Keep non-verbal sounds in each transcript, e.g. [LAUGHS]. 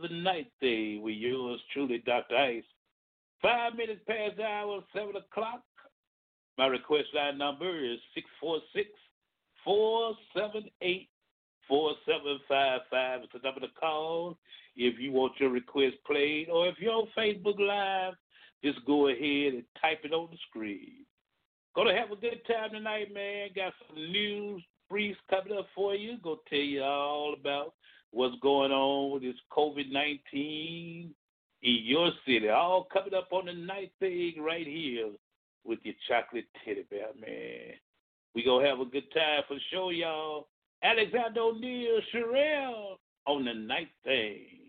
the night day with yours truly, Dr. Ice. Five minutes past the hour, 7 o'clock. My request line number is 646 478 4755. It's the number to call if you want your request played, or if you're on Facebook Live, just go ahead and type it on the screen. Gonna have a good time tonight, man. Got some news briefs coming up for you. Gonna tell you all about what's going on with this COVID 19 in your city. All coming up on the night thing right here with your chocolate teddy bear, man. We gonna have a good time for show, y'all. Alexander O'Neal, Cherrelle on the night thing.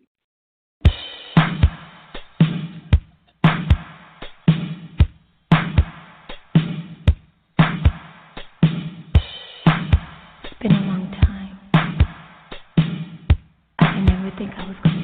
Think I was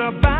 about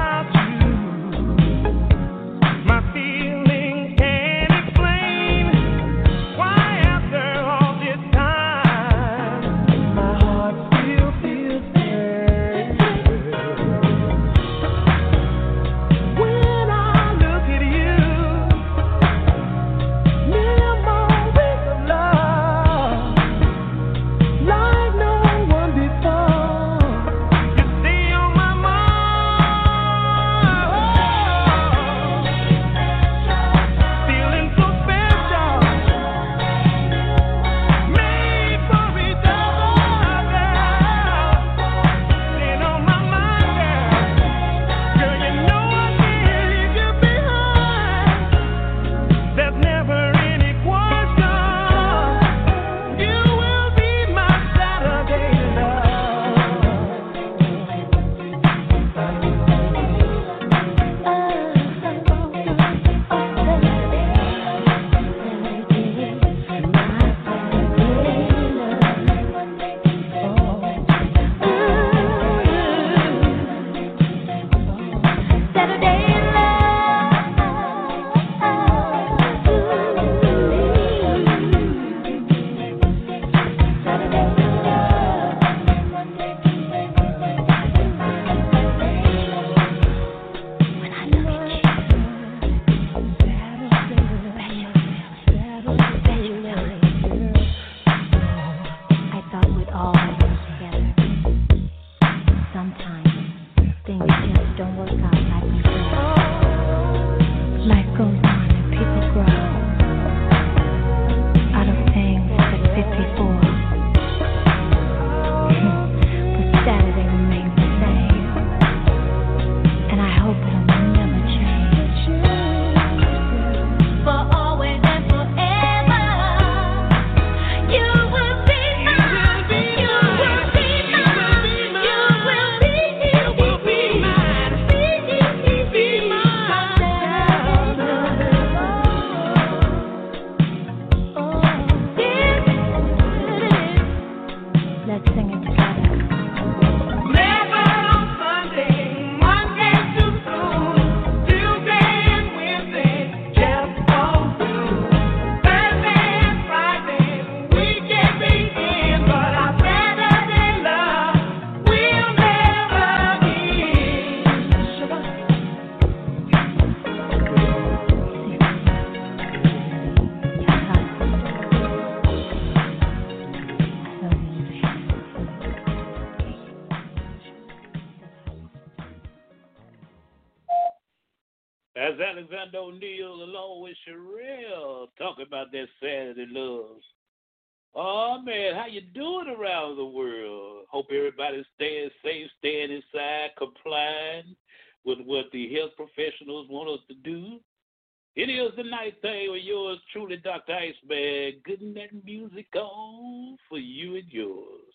Is the night thing with yours truly, Dr. Iceberg. getting that music on for you and yours.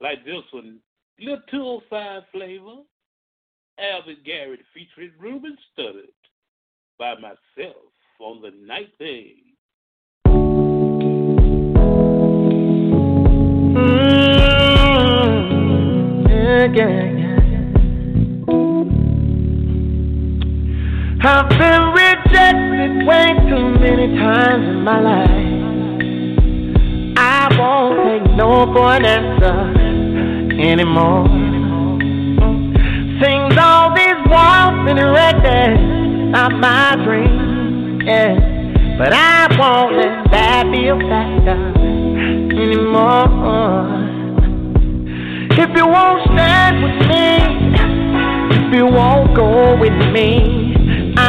Like this one, little 205 flavor, Alvin Garrett featuring Ruben Studdard by myself on the night thing. Mm, yeah, yeah, yeah. I've been too many times in my life. I won't take no for an answer anymore. Sings all these walls and records, not my dream, yeah. But I won't let that be a factor anymore. If you won't stand with me, if you won't go with me,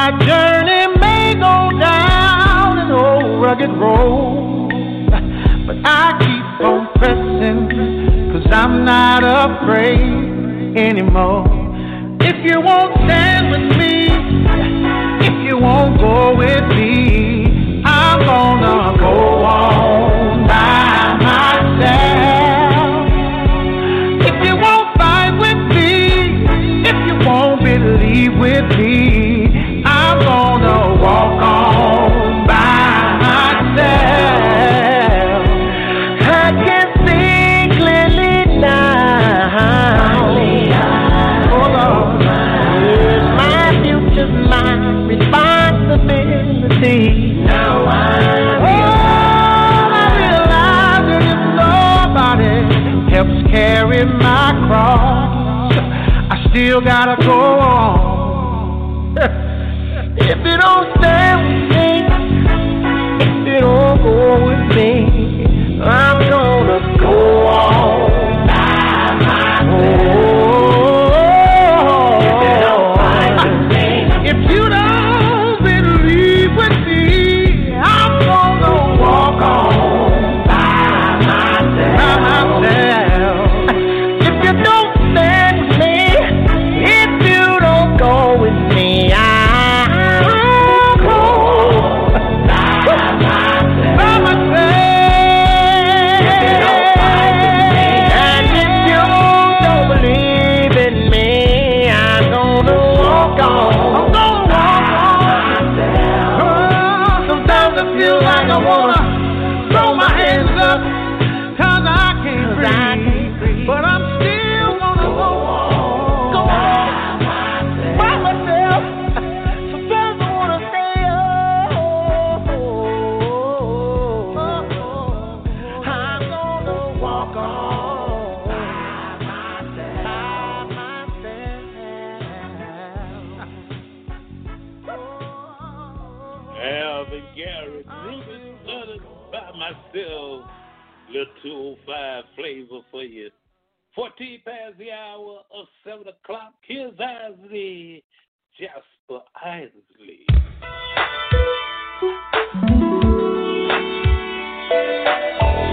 My journey may go down an old rugged road. But I keep on pressing, cause I'm not afraid anymore. If you won't stand with me, if you won't go with me, I'm gonna go on still gotta go Oh.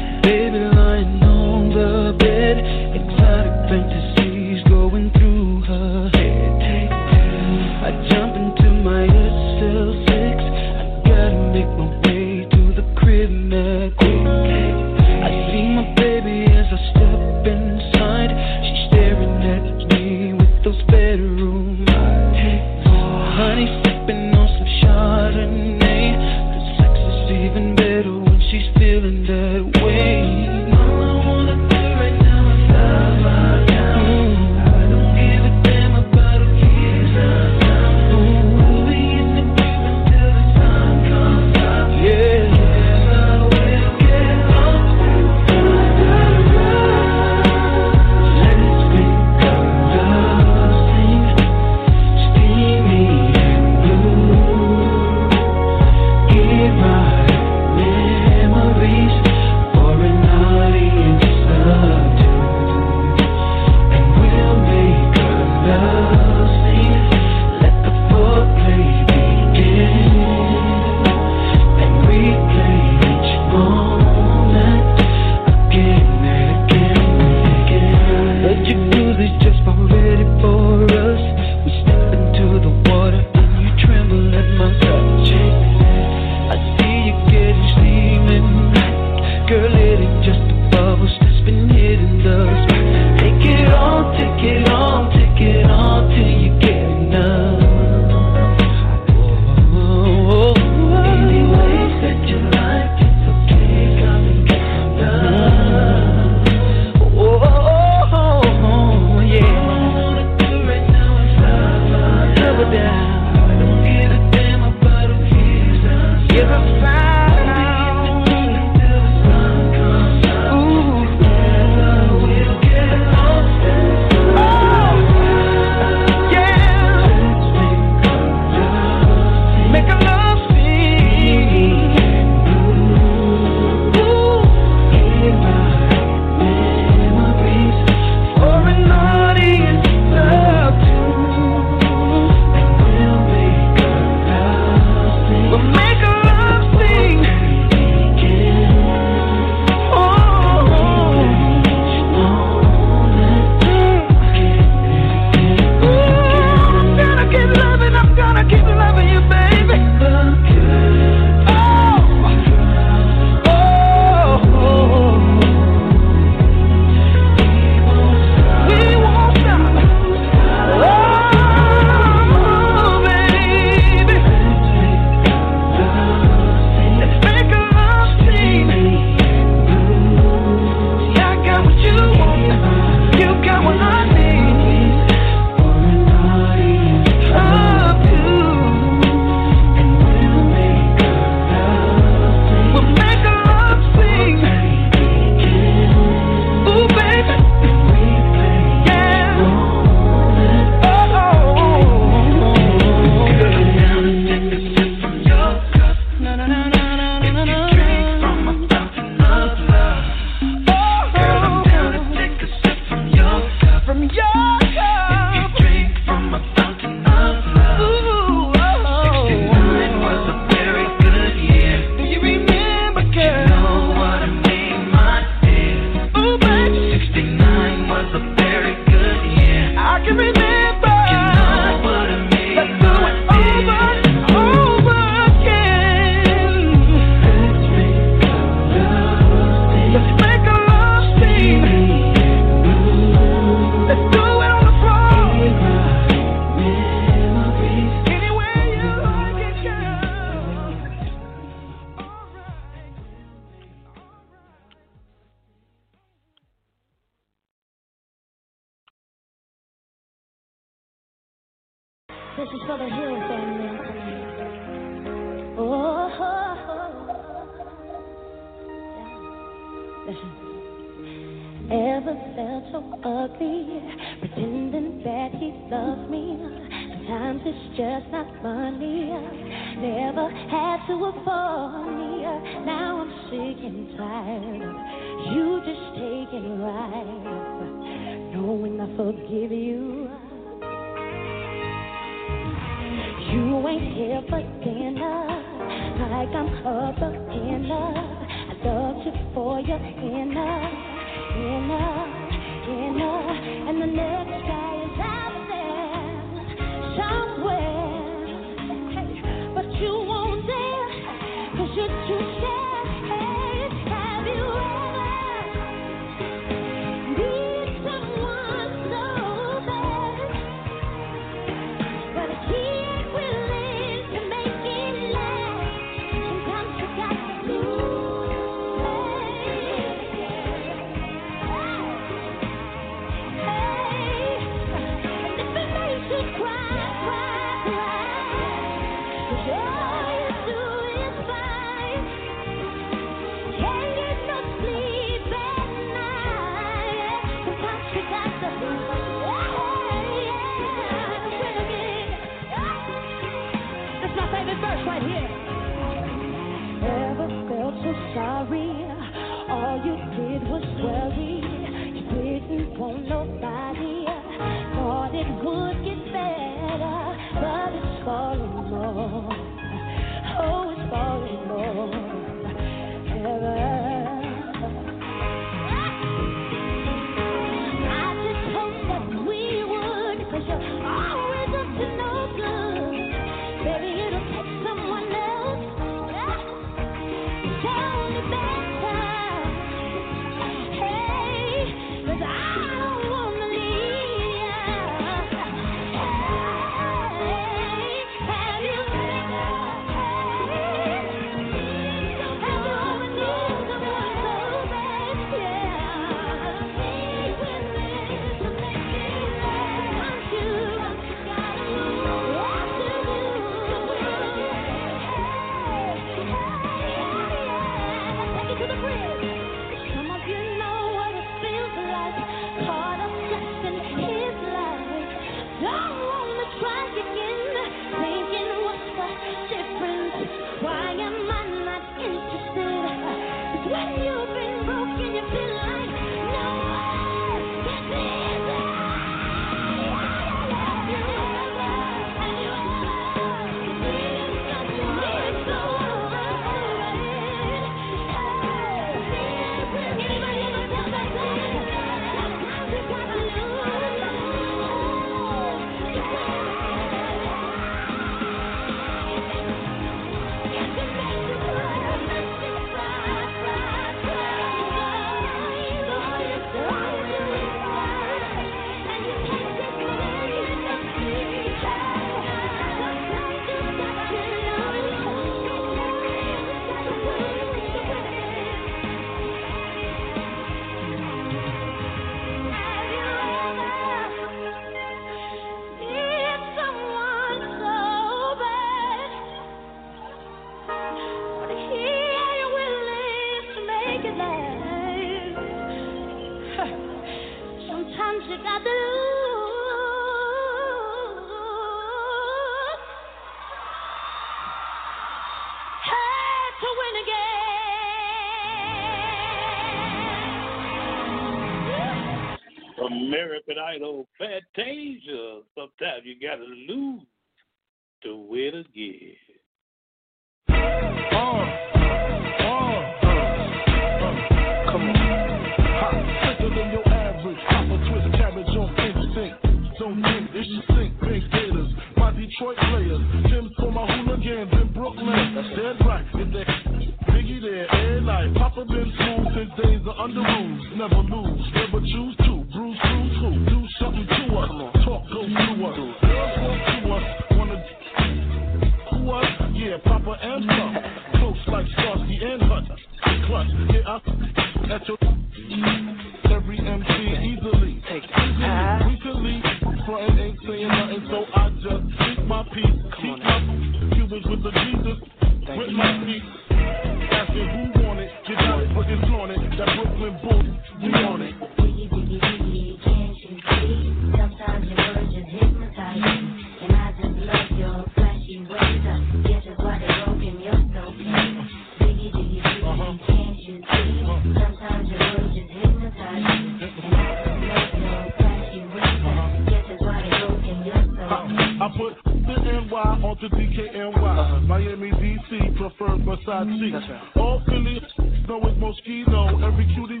On to DKNY. Miami, DC, prefer Versace. Mm, that's right. All Philly know it's Moschino. Every cutie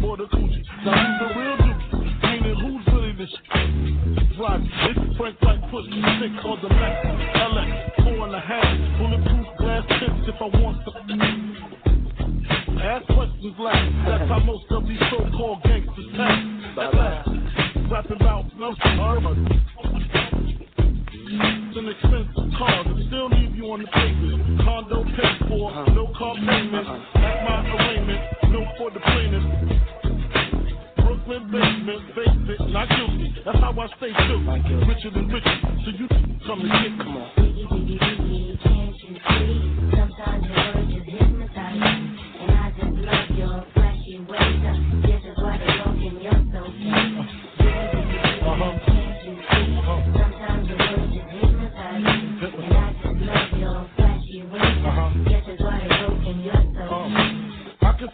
more the coochie. Now who's the real dude? Meaning who's really the shit? Right, it's Frank like push, six on the left. LX, four and a half. Bulletproof glass tips if I want to. Ask questions last. That's how most of these so-called gangsters act. At last, rapping about no armor. An expensive car, but still leave you on the pavement. Condo paid for, no car payment. At my arraignment, no for the plaintiff. Brooklyn basement, face it, not guilty. That's how I stay true. Richer than richer, so you come and get come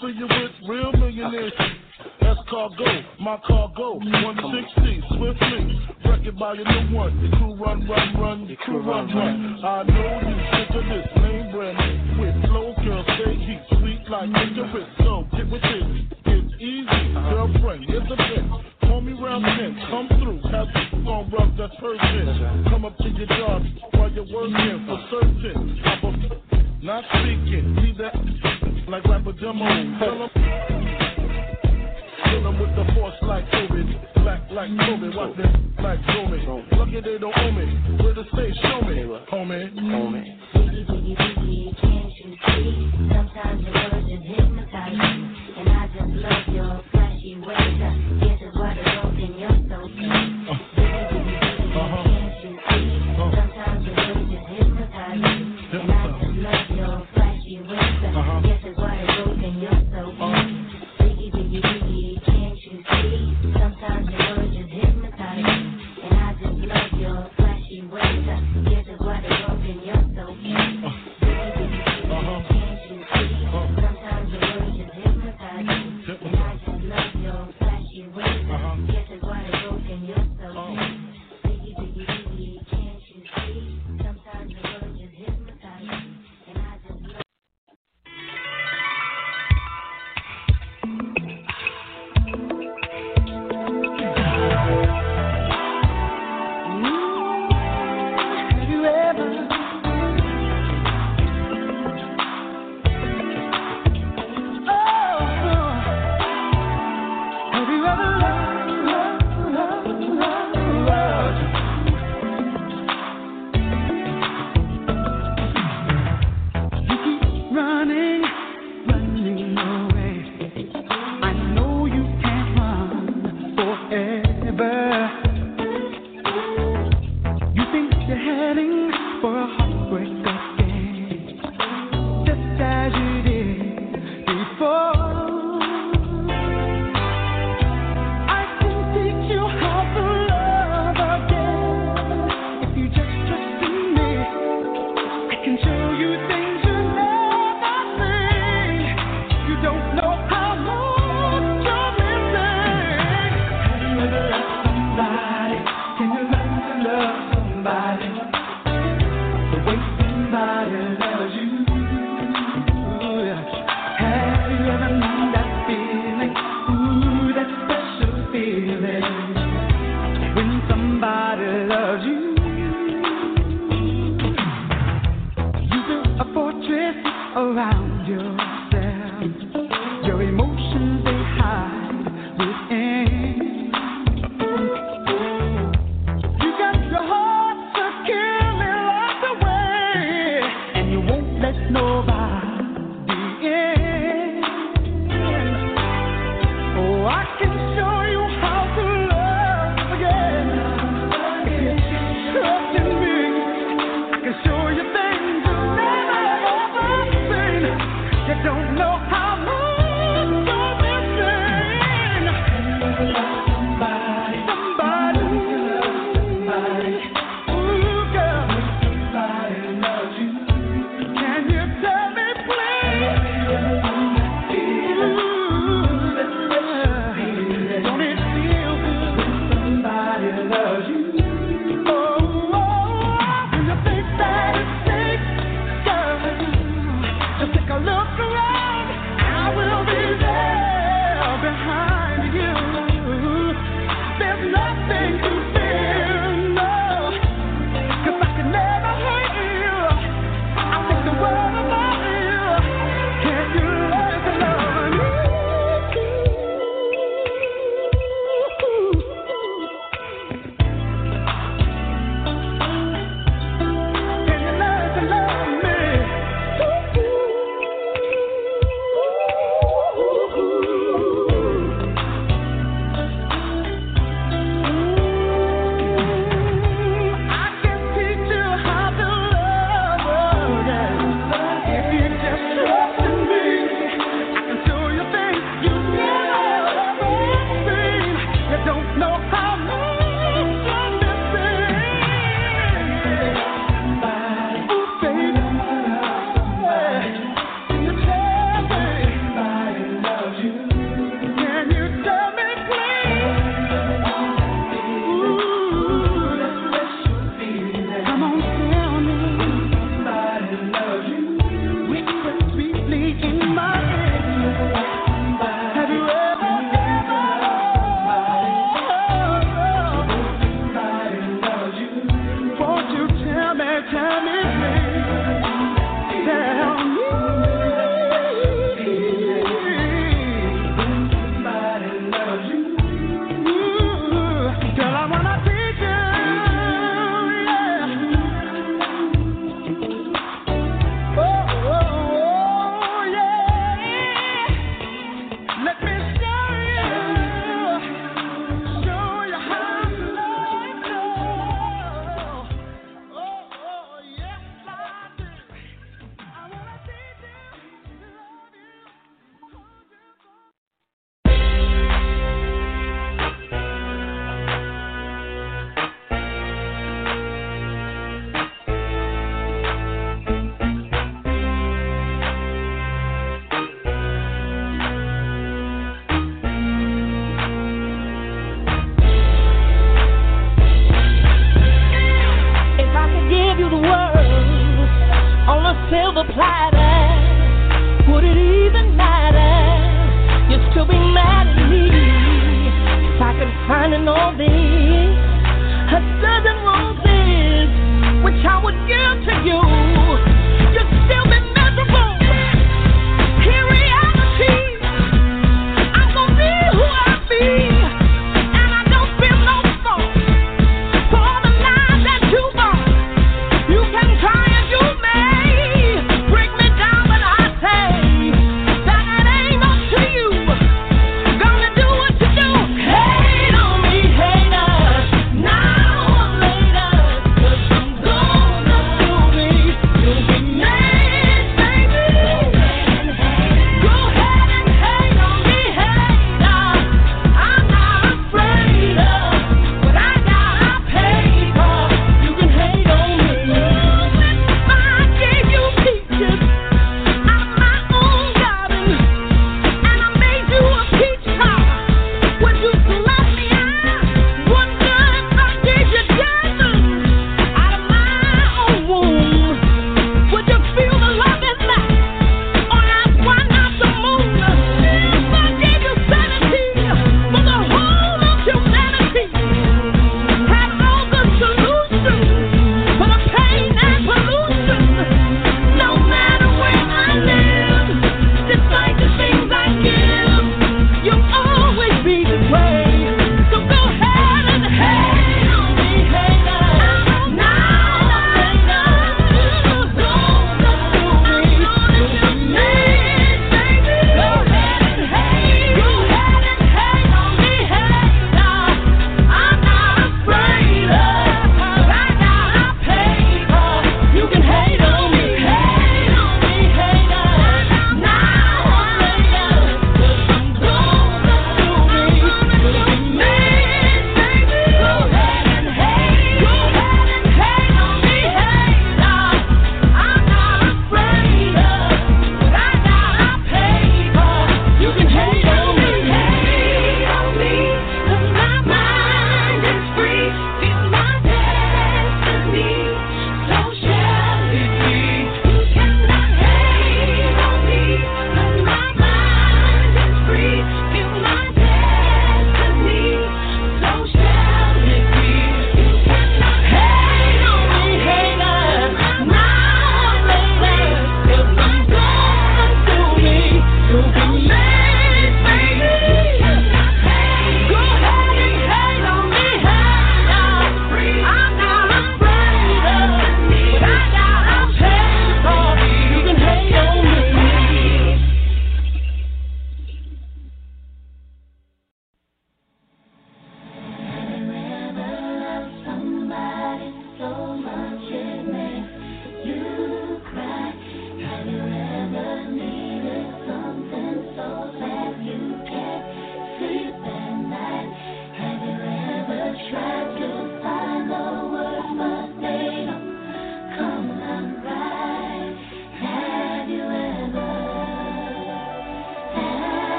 fill you with real millionaires. That's cargo, my cargo, 160, swiftly. Wreck it by your new one. The crew run, run, run, the crew run, run. I know you sick of this name brand with flow, girl, stay heat, sweet like cigarettes. So get with it, it's easy, girlfriend, it's a bit. Call me round 10, come through, have you on rough, that's person. Come up to your job while you're working for certain. I'm not speaking, see that like rapper demo. Tell 'em Kill them with the force like COVID. Black like COVID. Watch this like Roman. Lucky they don't owe me. Where to stay? Show me. Homie. Homie. Biggie, biggie, biggie, can't you see? Sometimes your words just hypnotize me, and I just love your flashy ways.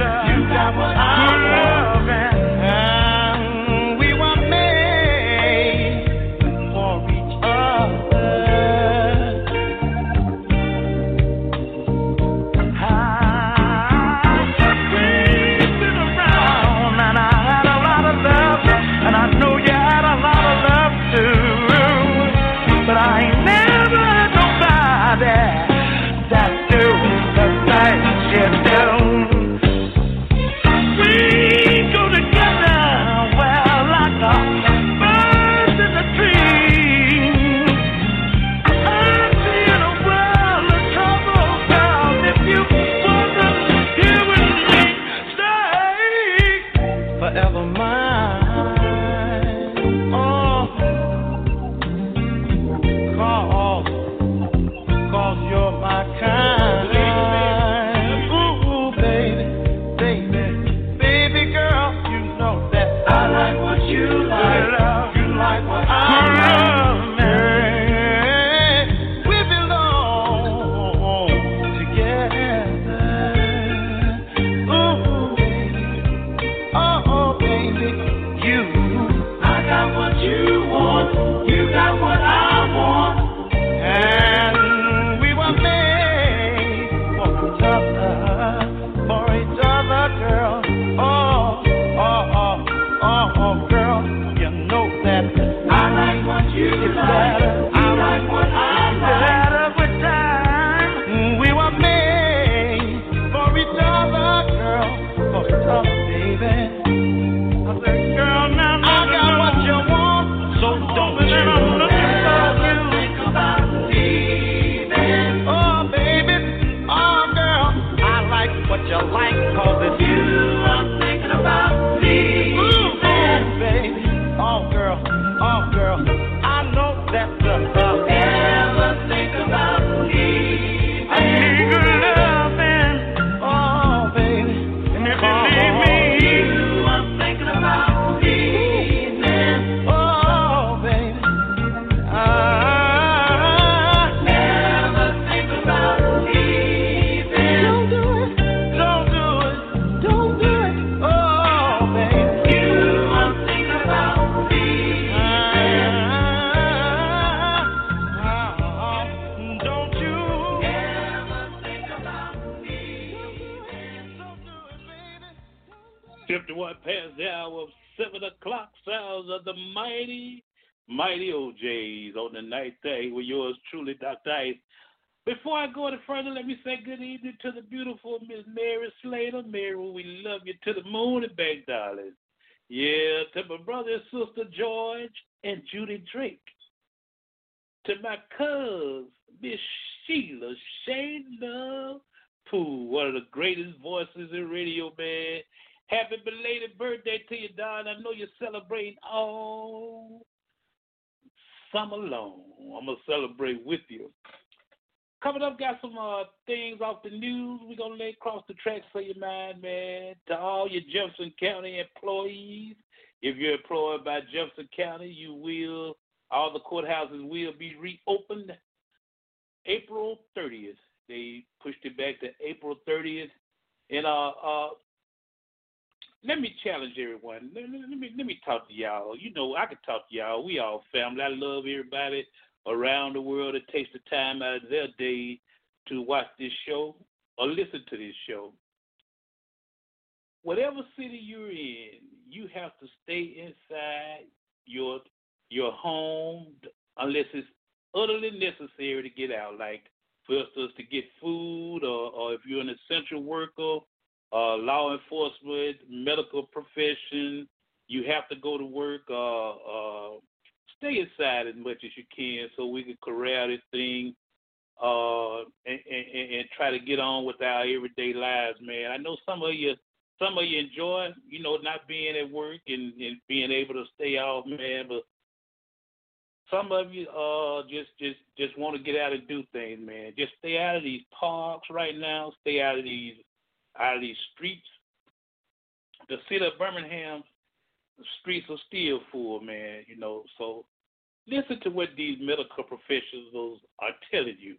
Want. 30th. They pushed it back to April 30th. And uh, uh, let me challenge everyone. Let, let, me let me talk to y'all. You know, I can talk to y'all. We all family. I love everybody around the world that takes the time out of their day to watch this show or listen to this show. Whatever city you're in, you have to stay inside your your home unless it's utterly necessary to get out. Like for instance, to get food, or, or if you're an essential worker, uh, law enforcement, medical profession, you have to go to work. Uh, uh, stay inside as much as you can so we can corral this thing uh, and, and, and try to get on with our everyday lives, man. I know some of you, some of you enjoy, you know, not being at work and, and being able to stay off, man. But some of you uh just just just want to get out and do things, man. Just stay out of these parks right now. Stay out of these out of these streets. The city of Birmingham the streets are still full, man. You know, so listen to what these medical professionals are telling you.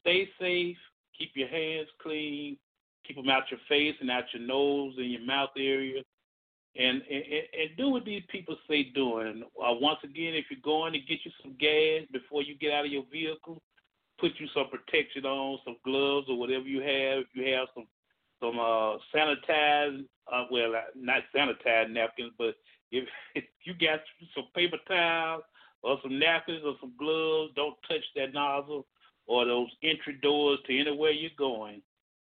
Stay safe. Keep your hands clean. Keep them out your face and out your nose and your mouth area. And, and, and do what these people say doing. Uh, once again, if you're going to get you some gas before you get out of your vehicle, put you some protection on, some gloves or whatever you have. If you have some some uh, sanitized, uh, well, uh, not sanitized napkins, but if, [LAUGHS] if you got some paper towels or some napkins or some gloves, don't touch that nozzle or those entry doors to anywhere you're going.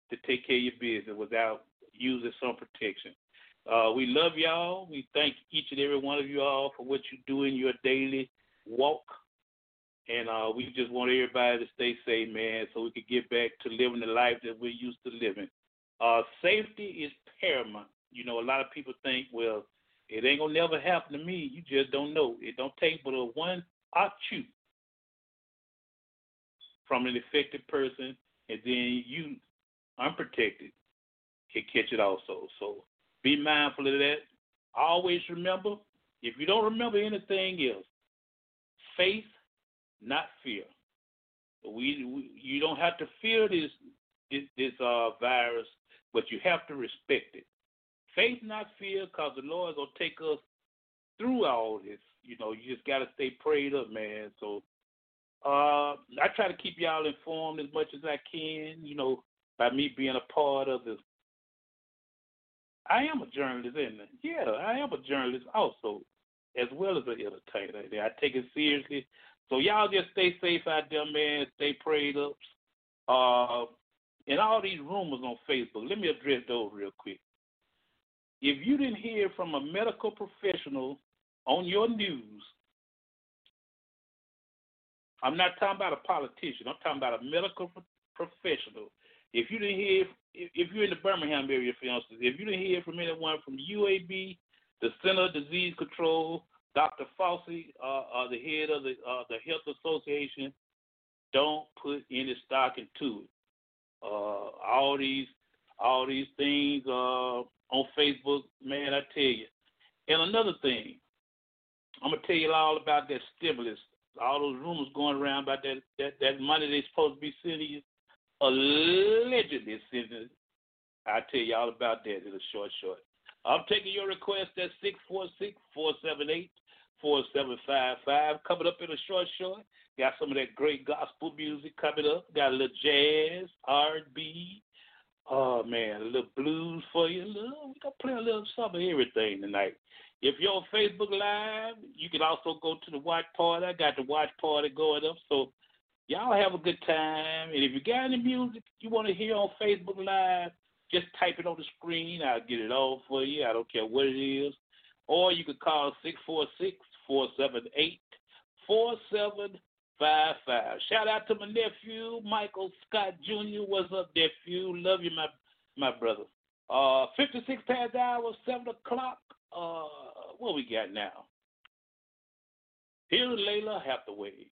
to take care of your business without using some protection. Uh, we love y'all. We thank each and every one of you all for what you do in your daily walk. And uh, we just want everybody to stay safe, man, so we can get back to living the life that we're used to living. Uh, safety is paramount. You know, a lot of people think, well, it ain't gonna never happen to me. You just don't know. It don't take but a one shoot from an affected person, and then you, unprotected, can catch it also. So be mindful of that. Always remember, if you don't remember anything else, faith, not fear. We, we you don't have to fear this this, this uh, virus, but you have to respect it. Faith, not fear, because the Lord gonna take us through all this. You know, you just gotta stay prayed up, man. So uh, I try to keep y'all informed as much as I can. You know, by me being a part of the. I am a journalist, isn't I? Yeah, I am a journalist also, as well as an entertainer. I take it seriously. So y'all just stay safe out there, man. Stay prayed up. Uh, and all these rumors on Facebook. Let me address those real quick. If you didn't hear from a medical professional on your news, I'm not talking about a politician. I'm talking about a medical professional. If you didn't hear, if you're in the Birmingham area, for instance, if you didn't hear from anyone from UAB, the Center of Disease Control, Dr. Fauci, uh, uh, the head of the uh, the Health Association, don't put any stock into it. Uh, all these all these things uh, on Facebook, man, I tell you. And another thing, I'm gonna tell you all about that stimulus. All those rumors going around about that that, that money they're supposed to be sending you, allegedly. I'll tell you all about that in a short, short. I'm taking your request at 646 478 4755. Coming up in a short, short. Got some of that great gospel music coming up. Got a little jazz, R&B. Oh man, a little blues for you. We gonna play a little some of everything tonight. If you're on Facebook Live, you can also go to the watch party. I got the watch party going up, so y'all have a good time. And if you got any music you want to hear on Facebook Live, just type it on the screen. I'll get it all for you. I don't care what it is. Or you can call 646 478 4755. Shout out to my nephew, Michael Scott Jr. What's up, nephew? Love you, my my brother. Uh, 56 past hour, 7 o'clock. Uh, what we got now? Here's Lalah Hathaway.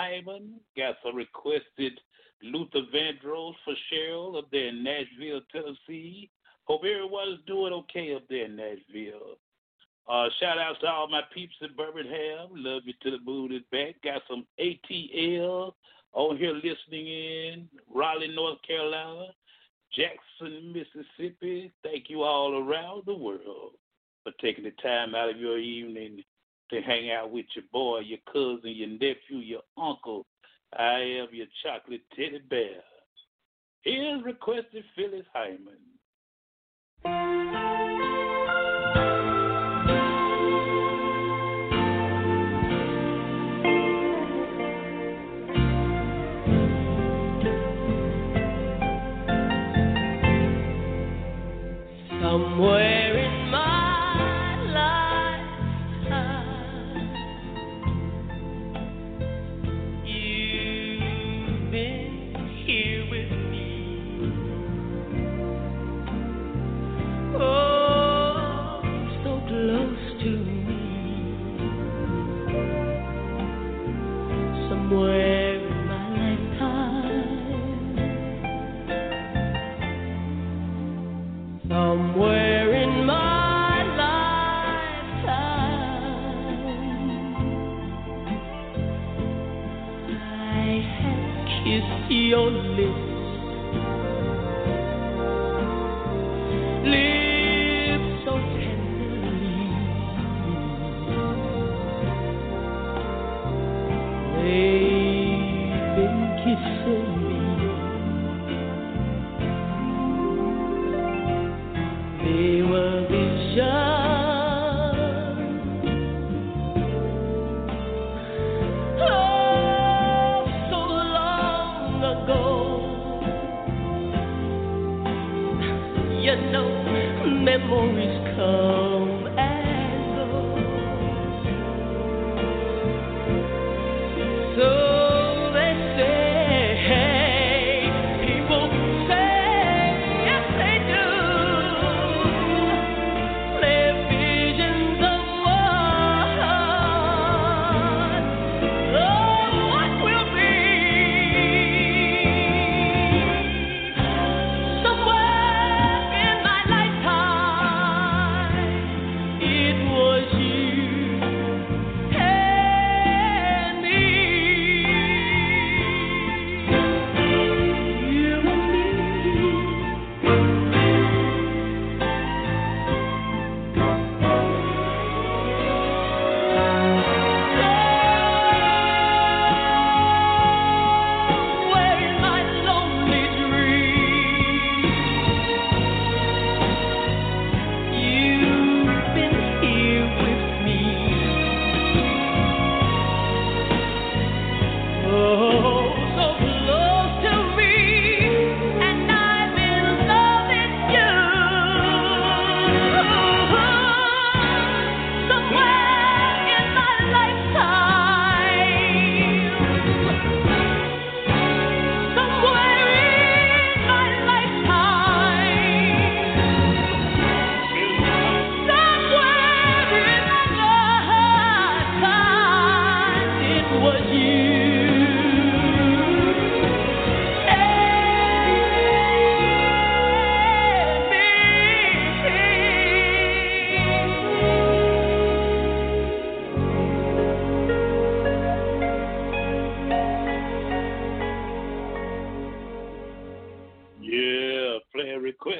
Hyman, got some requested Luther Vandross for Cheryl up there in Nashville, Tennessee. Hope everyone's doing okay up there in Nashville. Uh, shout out to all my peeps in Birmingham. Love you to the moon and back. Got some ATL on here listening in. Raleigh, North Carolina. Jackson, Mississippi. Thank you all around the world for taking the time out of your evening to hang out with your boy, your cousin, your nephew, your uncle. I am your chocolate teddy bear. Here's requested Phyllis Hyman.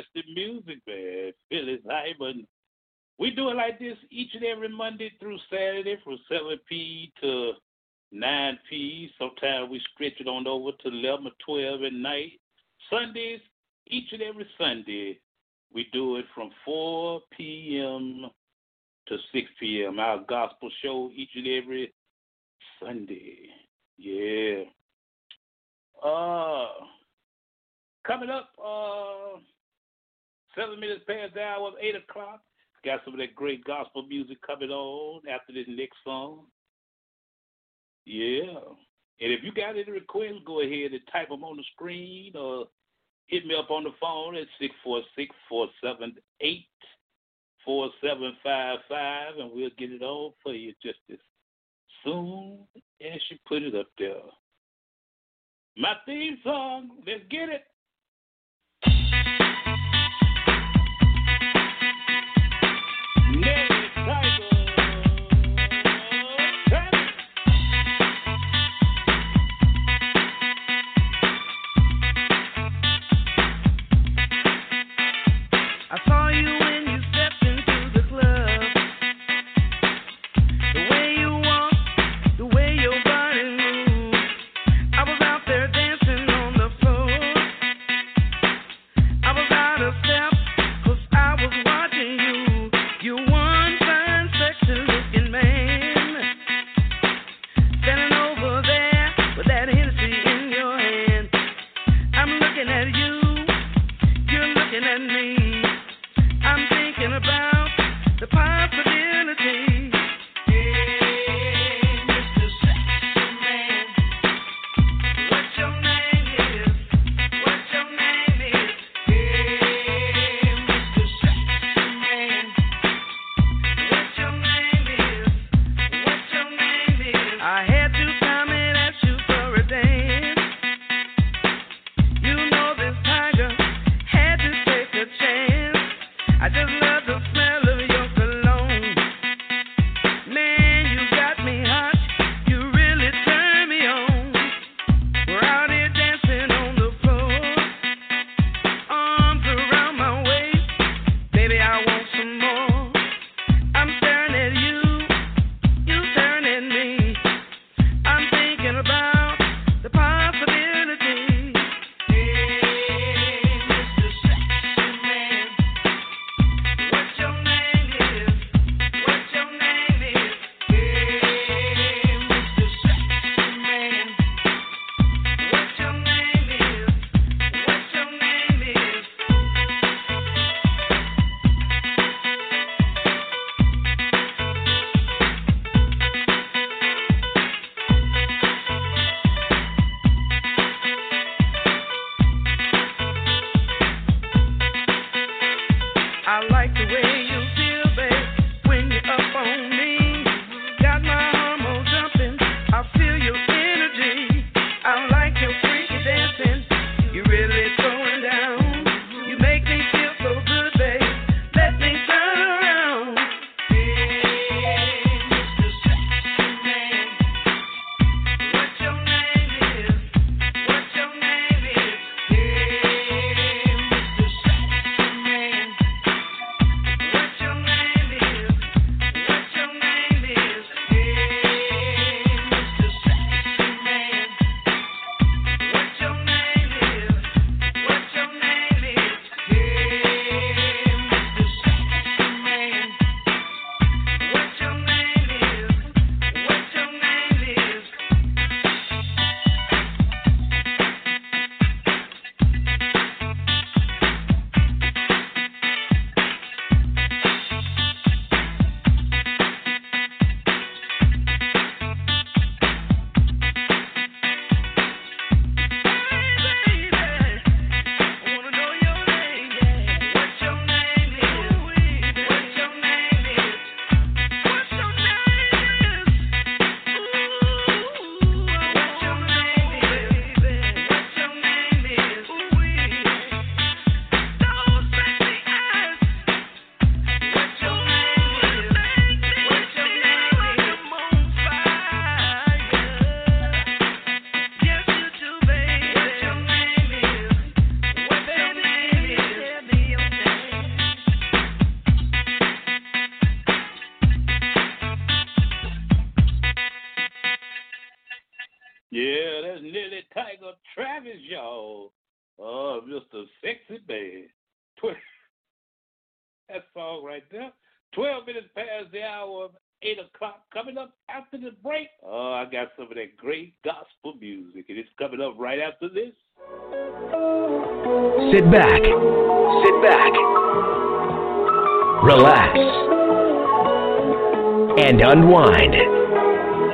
Requested music, man. Phyllis Hyman. We do it like this each and every Monday through Saturday from 7 p to 9 p. Sometimes we stretch it on over to 11 or 12 at night. Sundays, each and every Sunday, we do it from 4 p.m. to 6 p.m. Our gospel show each and every Sunday. Yeah. Uh, coming up, uh, seven minutes past the hour of 8 o'clock. Got some of that great gospel music coming on after this next song. Yeah. And if you got any requests, go ahead and type them on the screen or hit me up on the phone at 646 478 4755 and we'll get it on for you just as soon as you put it up there. My theme song, let's get it. Right there. 12 minutes past the hour of 8 o'clock. Coming up after the break. Oh, I got some of that great gospel music, and it's coming up right after this. Sit back. Sit back. Relax. And unwind.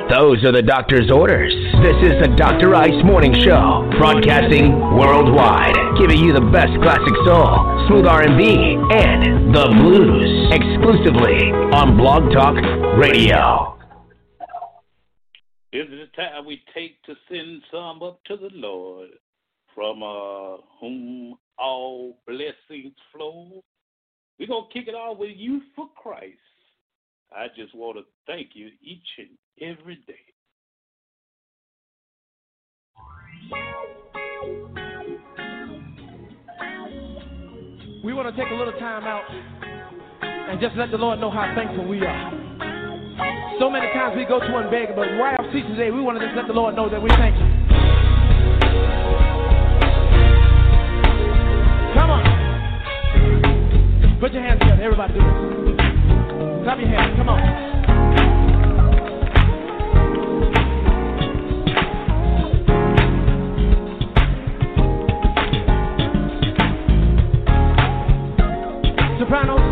Those are the doctor's orders. This is the Dr. Ice Morning Show, broadcasting worldwide, giving you the best classic soul, smooth R&B, and the blues, exclusively on Blog Talk Radio. This is the time we take to send some up to the Lord, from uh, whom all blessings flow. We're going to kick it off with you for Christ. I just want to thank you each and every day. We want to take a little time out and just let the Lord know how thankful we are. So many times we go to and beg, but right off seat today, we want to just let the Lord know that we thank you. Come on. Put your hands together. Everybody do this. Clap your hands. Come on. Sopranos.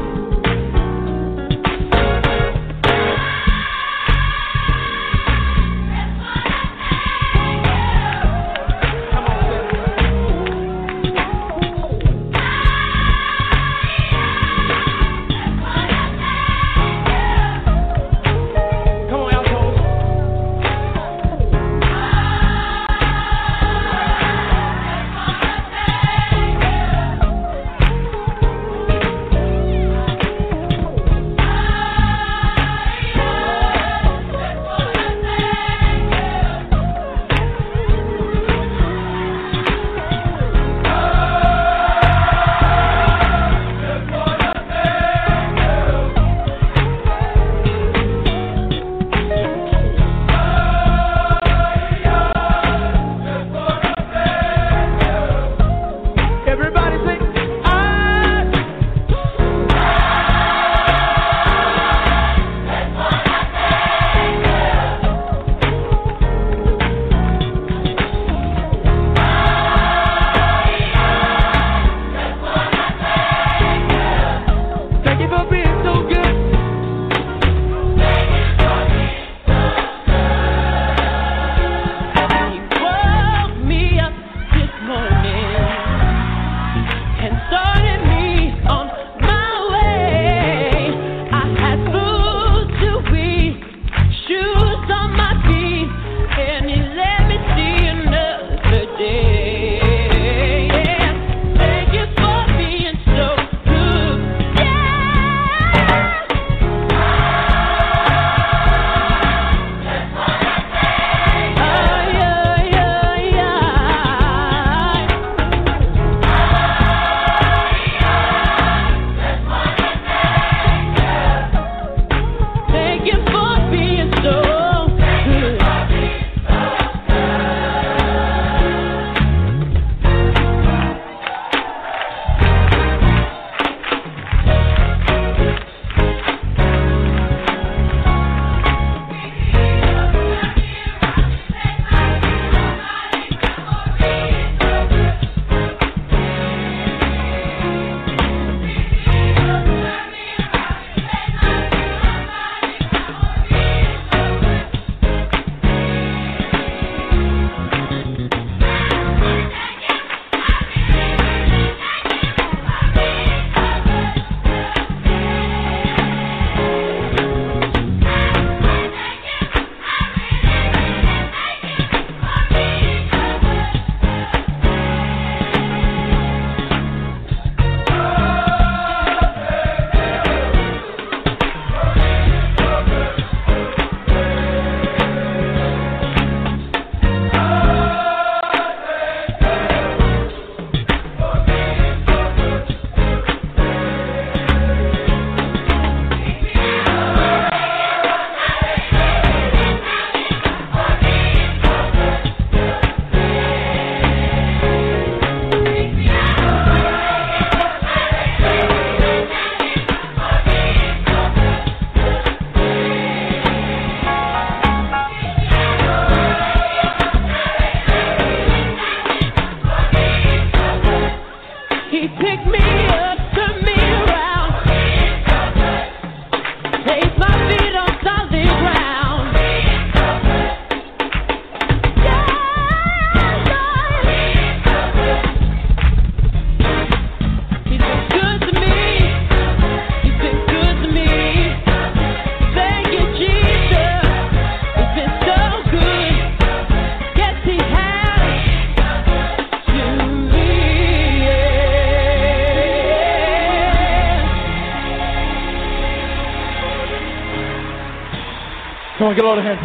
Come on, get a load of hands.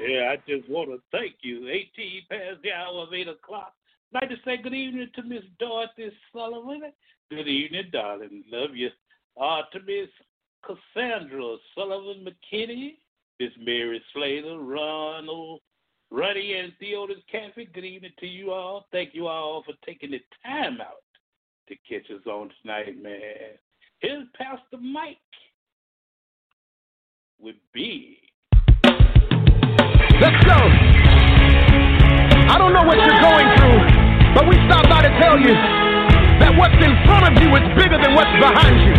Yeah, I just want to thank you. 18 past the hour of 8 o'clock. I'd like to say good evening to Miss Dorothy Sullivan. Good evening, darling. Love you. Uh, to Miss Cassandra Sullivan McKinney, Miss Mary Slater, Ronald, Ruddy, and Theodis Caffey. Good evening to you all. Thank you all for taking the time out to catch us on tonight, man. Here's Pastor Mike with B. Let's go. I don't know what you're going through, but we stopped by to tell you that what's in front of you is bigger than what's behind you.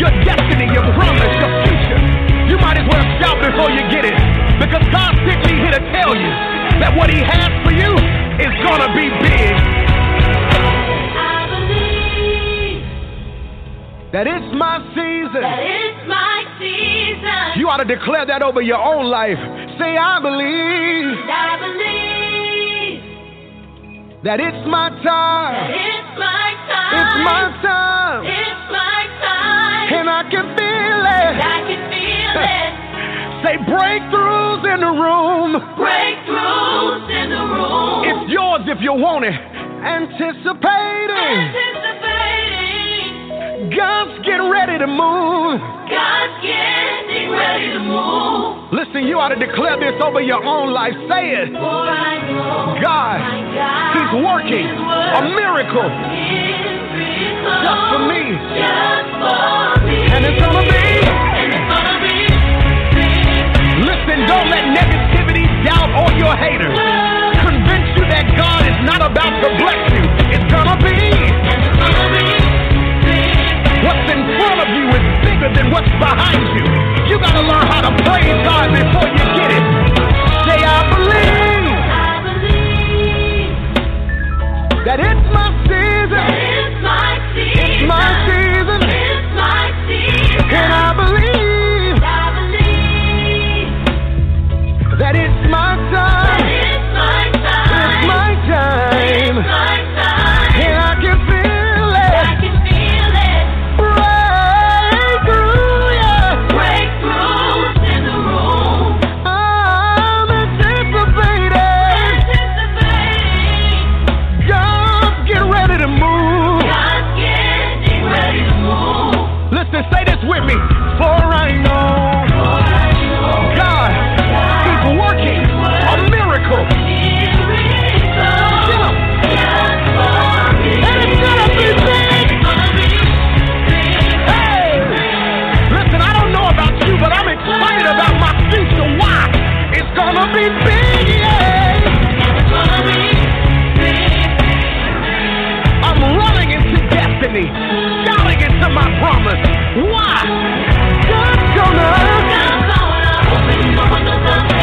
Your destiny, your promise, your future. You might as well shout before you get it, because God sent me here to tell you that what He has for you is gonna be big. That it's my season. That It's my season. You ought to declare that over your own life. Say, I believe I believe that it's my time. it's my time. It's my time. It's my time. And I can feel it. I can feel [LAUGHS] it. Say breakthroughs in the room. Breakthroughs in the room. It's yours if you want it. Anticipating. Anticipating. God's getting ready to move. God's getting ready to move. Listen, you ought to declare this over your own life. Say it. Oh, know God, God He's working a miracle miracle just for me. Just for me. And it's gonna be. It's gonna be. Listen, don't let negativity, doubt, or your haters convince you that God is not about to bless you. It's gonna be. What's in front of you is bigger than what's behind you. You gotta learn how to praise God before you get it. Say, I believe I believe that it's my season. gonna be big, yeah. It's gonna be big. I'm running into destiny, shouting into my promise. Why? God's gonna, God's gonna open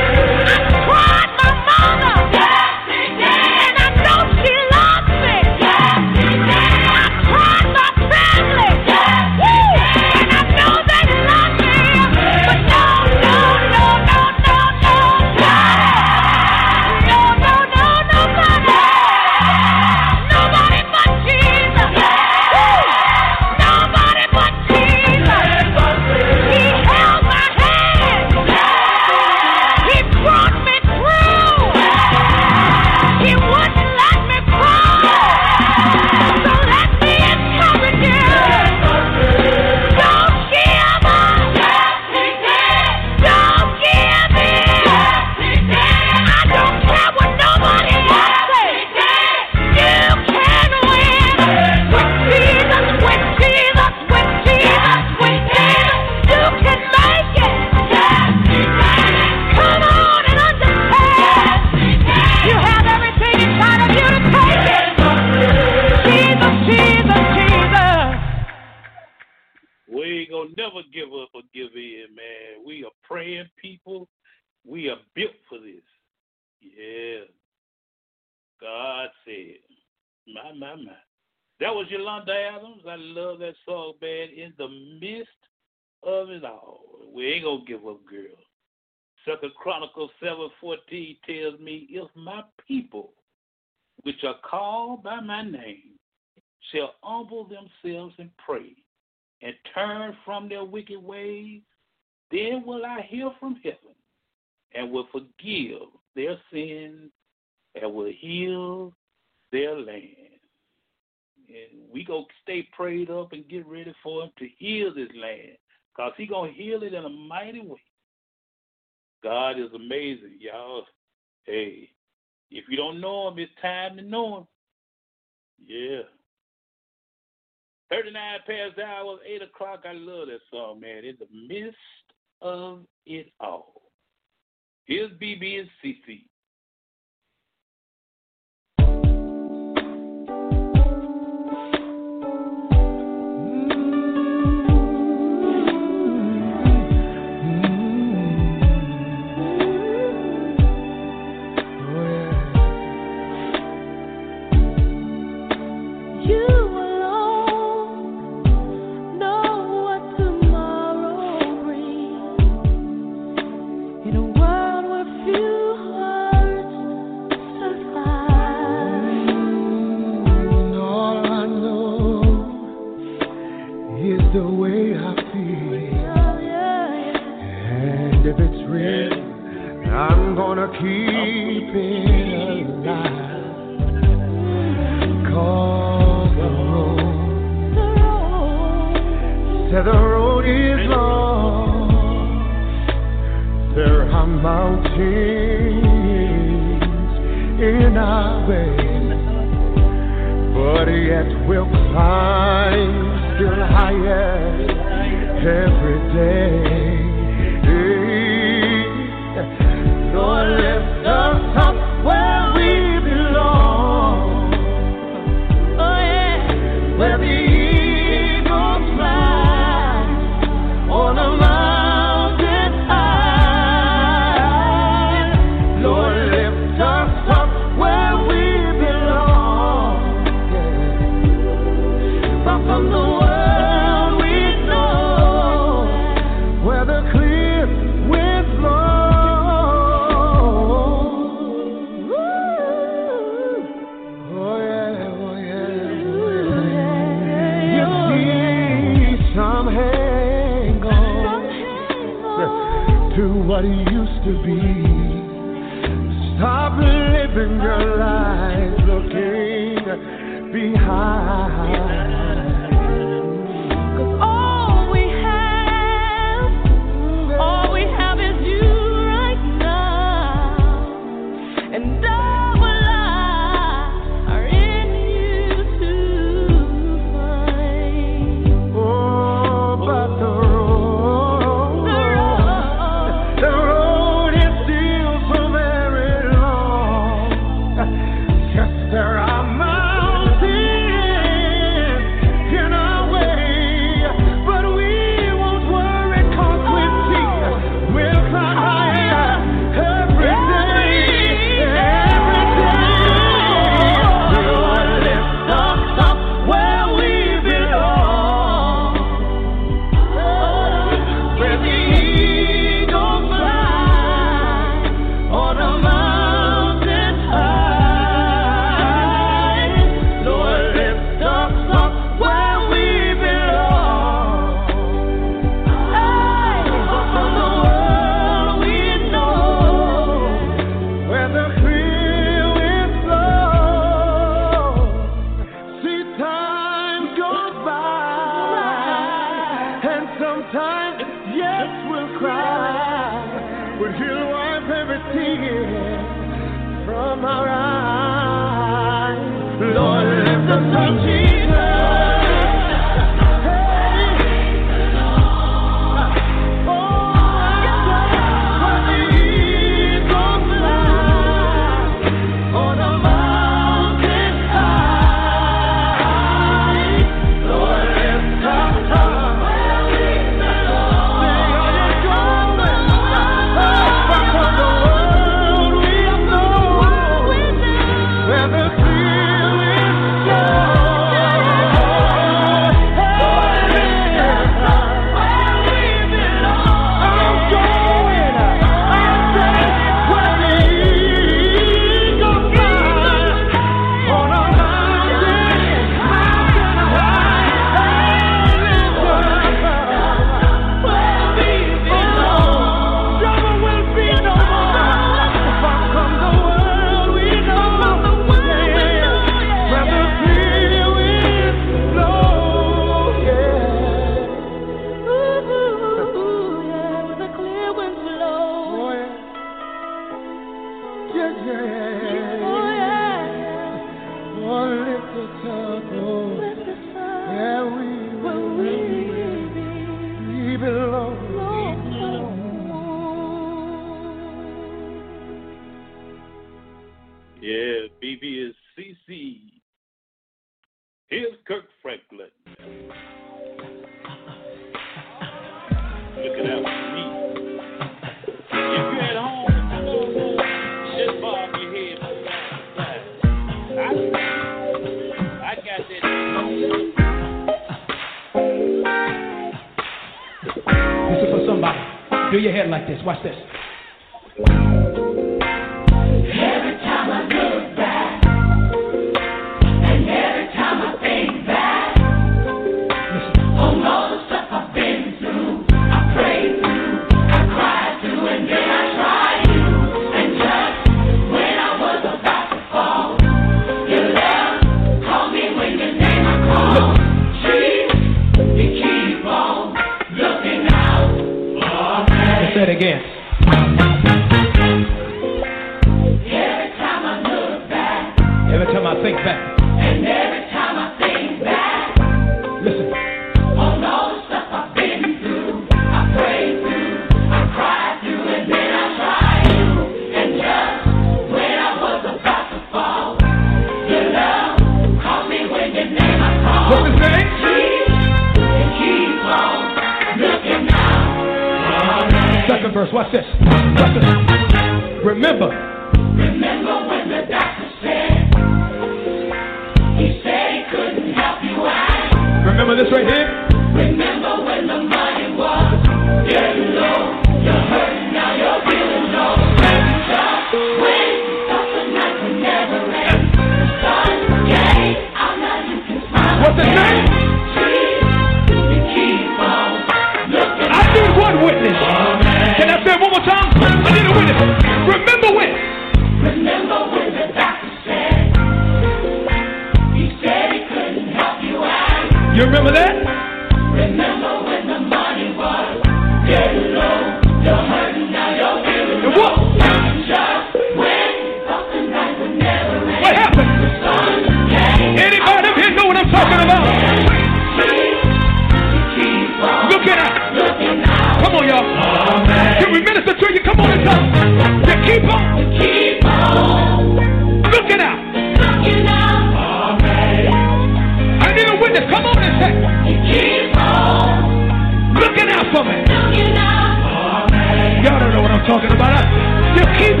talking about. huh? You. Keep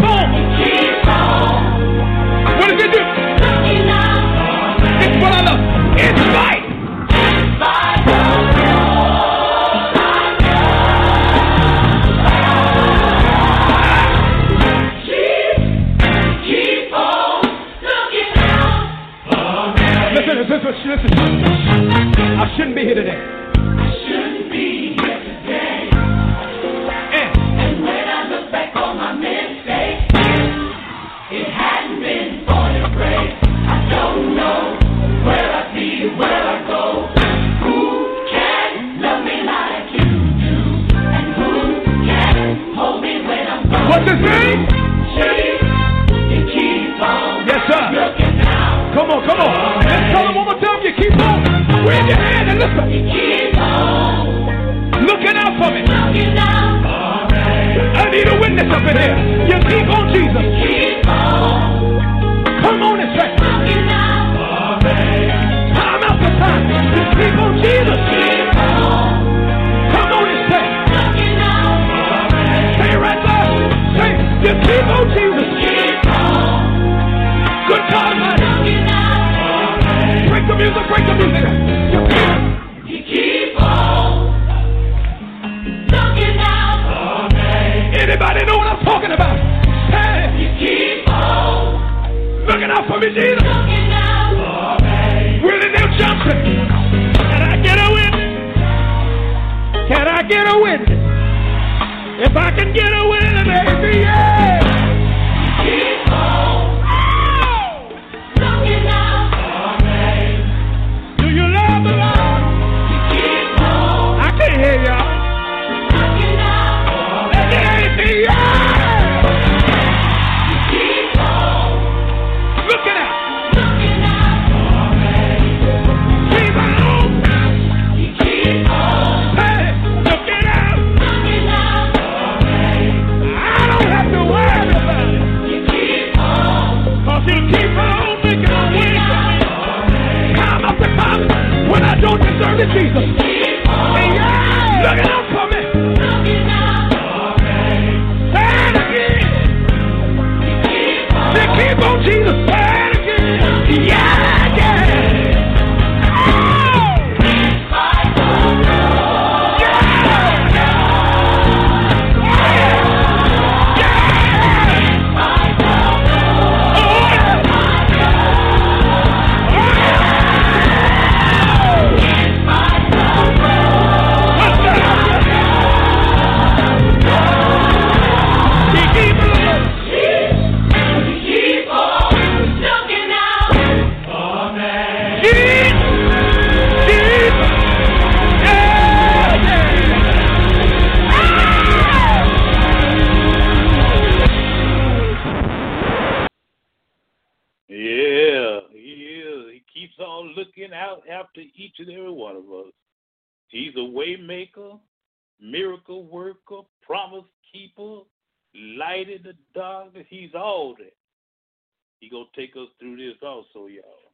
He gonna take us through this also, y'all.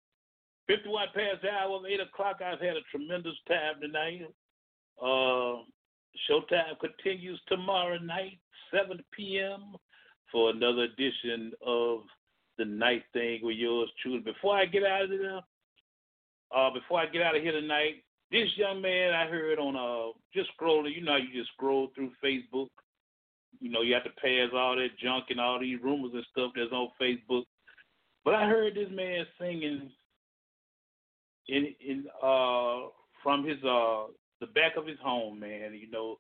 Fifty-one past the hour of eight o'clock. I've had a tremendous time tonight. Uh, showtime continues tomorrow night, 7 p.m. for another edition of the night thing with yours truly. Before I get out of there, uh, before I get out of here tonight, this young man I heard on uh just scrolling, you know you just scroll through Facebook. You know, you have to pass all that junk and all these rumors and stuff that's on Facebook. But I heard this man singing in in uh from his uh the back of his home, man. You know,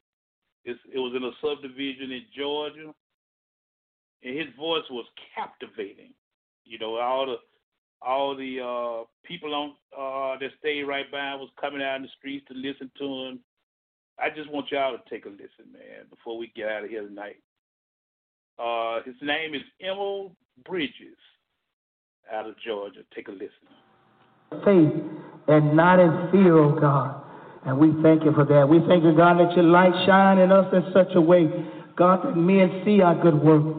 it's, it was in a subdivision in Georgia, and his voice was captivating. You know, all the all the uh, people on uh, that stayed right by was coming out in the streets to listen to him. I just want y'all to take a listen, man, before we get out of here tonight. Uh, his name is Emil Bridges out of Georgia. Take a listen. Faith and not in fear, oh God. And we thank you for that. We thank you, God, that your light shine in us in such a way, God, that men see our good work,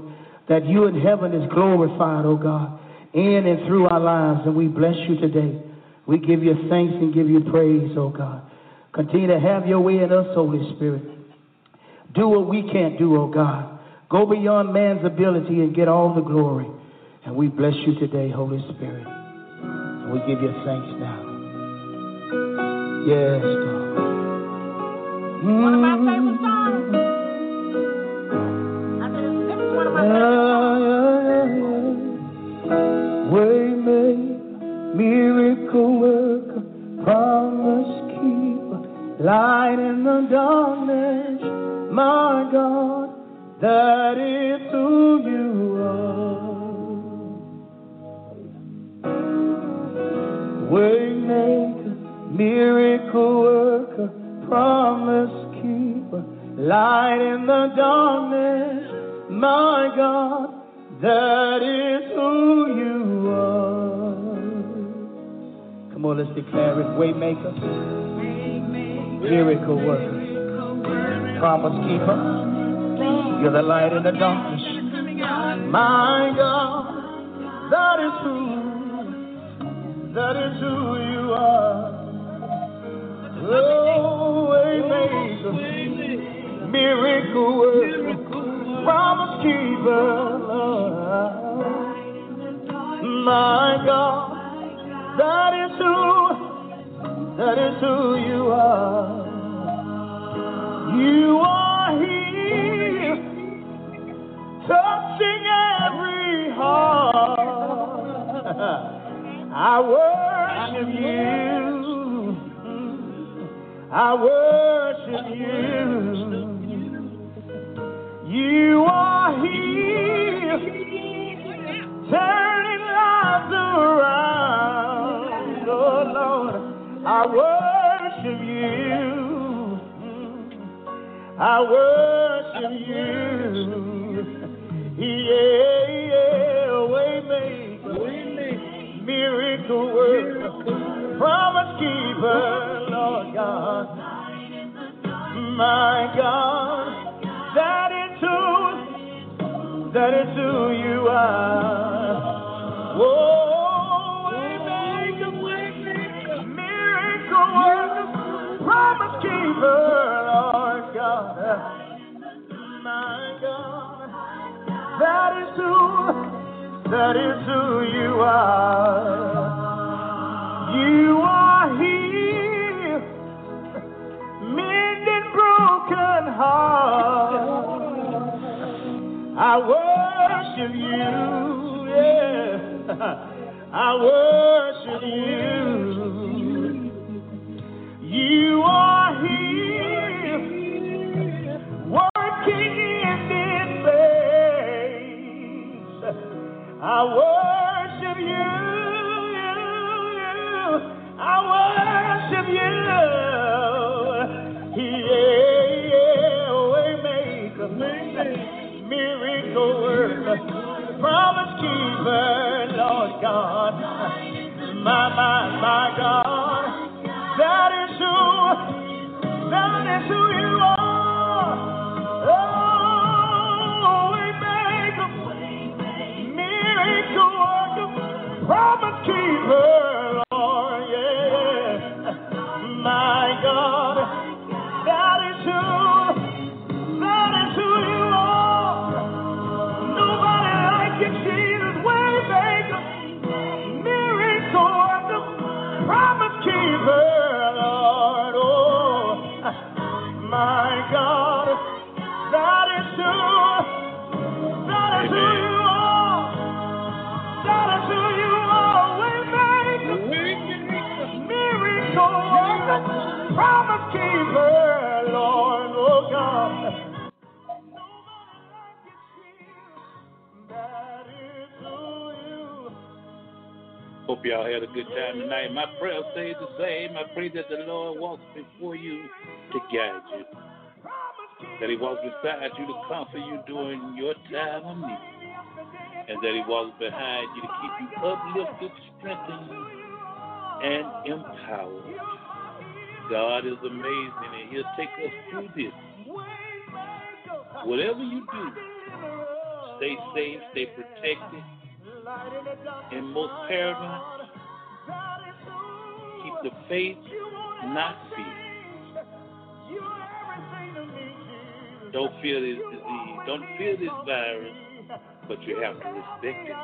that you in heaven is glorified, oh God in and through our lives, and we bless you today. We give you thanks and give you praise, oh God. Continue to have your way in us, Holy Spirit. Do what we can't do, oh God. Go beyond man's ability and get all the glory. And we bless you today, Holy Spirit. And we give you thanks now. Yes, God. One of my favorite songs. I said, this is one of my favorite songs. Waymaker, miracle worker, promise keeper, light in the darkness, my God, that is who you are. Waymaker, miracle worker, promise keeper, light in the darkness, my God, that is who you are. Come on, let's declare it. Waymaker, miracle worker, promise keeper. You're the light in the darkness. My God, that is who, that is who you are. Oh, waymaker, miracle worker, promise keeper. My God, that is who, that is who you are. You are here, touching every heart. [LAUGHS] I worship you. I worship you. You are here, turning lives around. Oh Lord, I worship you. I worship you. Yeah, yeah, waymaker, miracle worker, promise keeper, Lord God, my God. That is who, that is who you are. Oh, that is who you are. You are here, mending broken hearts. I worship you, yeah. I worship you. You are I worship you, I worship you. Waymaker, miracle worker, promise keeper, Lord God, my, my, my God. That is who, that is who you Hope y'all had a good time tonight. My prayer stays the same. I pray that the Lord walks before you to guide you. That He walks beside you to comfort you during your time of need. And that He walks behind you to keep you uplifted, strengthened, and empowered. God is amazing, and He'll take us through this. Whatever you do, stay safe, stay protected, and most paramount, keep the faith, not fear. Don't fear this disease. Don't fear this virus, but you have to respect it.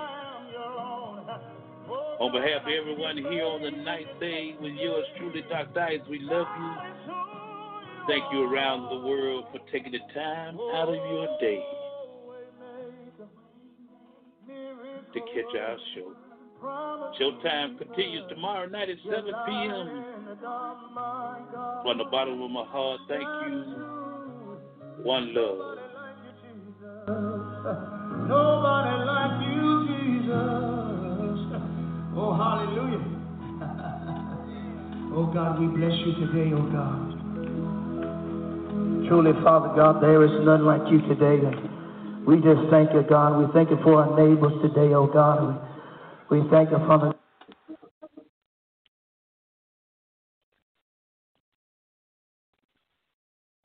On behalf of everyone here on the ninth day with yours truly, Dr. Ice, we love you. Thank you around the world for taking the time out of your day to catch our show. Showtime continues tomorrow night at 7 p.m. From the bottom of my heart, thank you. One love. Nobody like you, Jesus. Oh, hallelujah. [LAUGHS] oh, God, we bless you today, oh, God. Truly, Father God, there is none like you today. We just thank you, God. We thank you for our neighbors today, oh, God. We, we thank you, Father.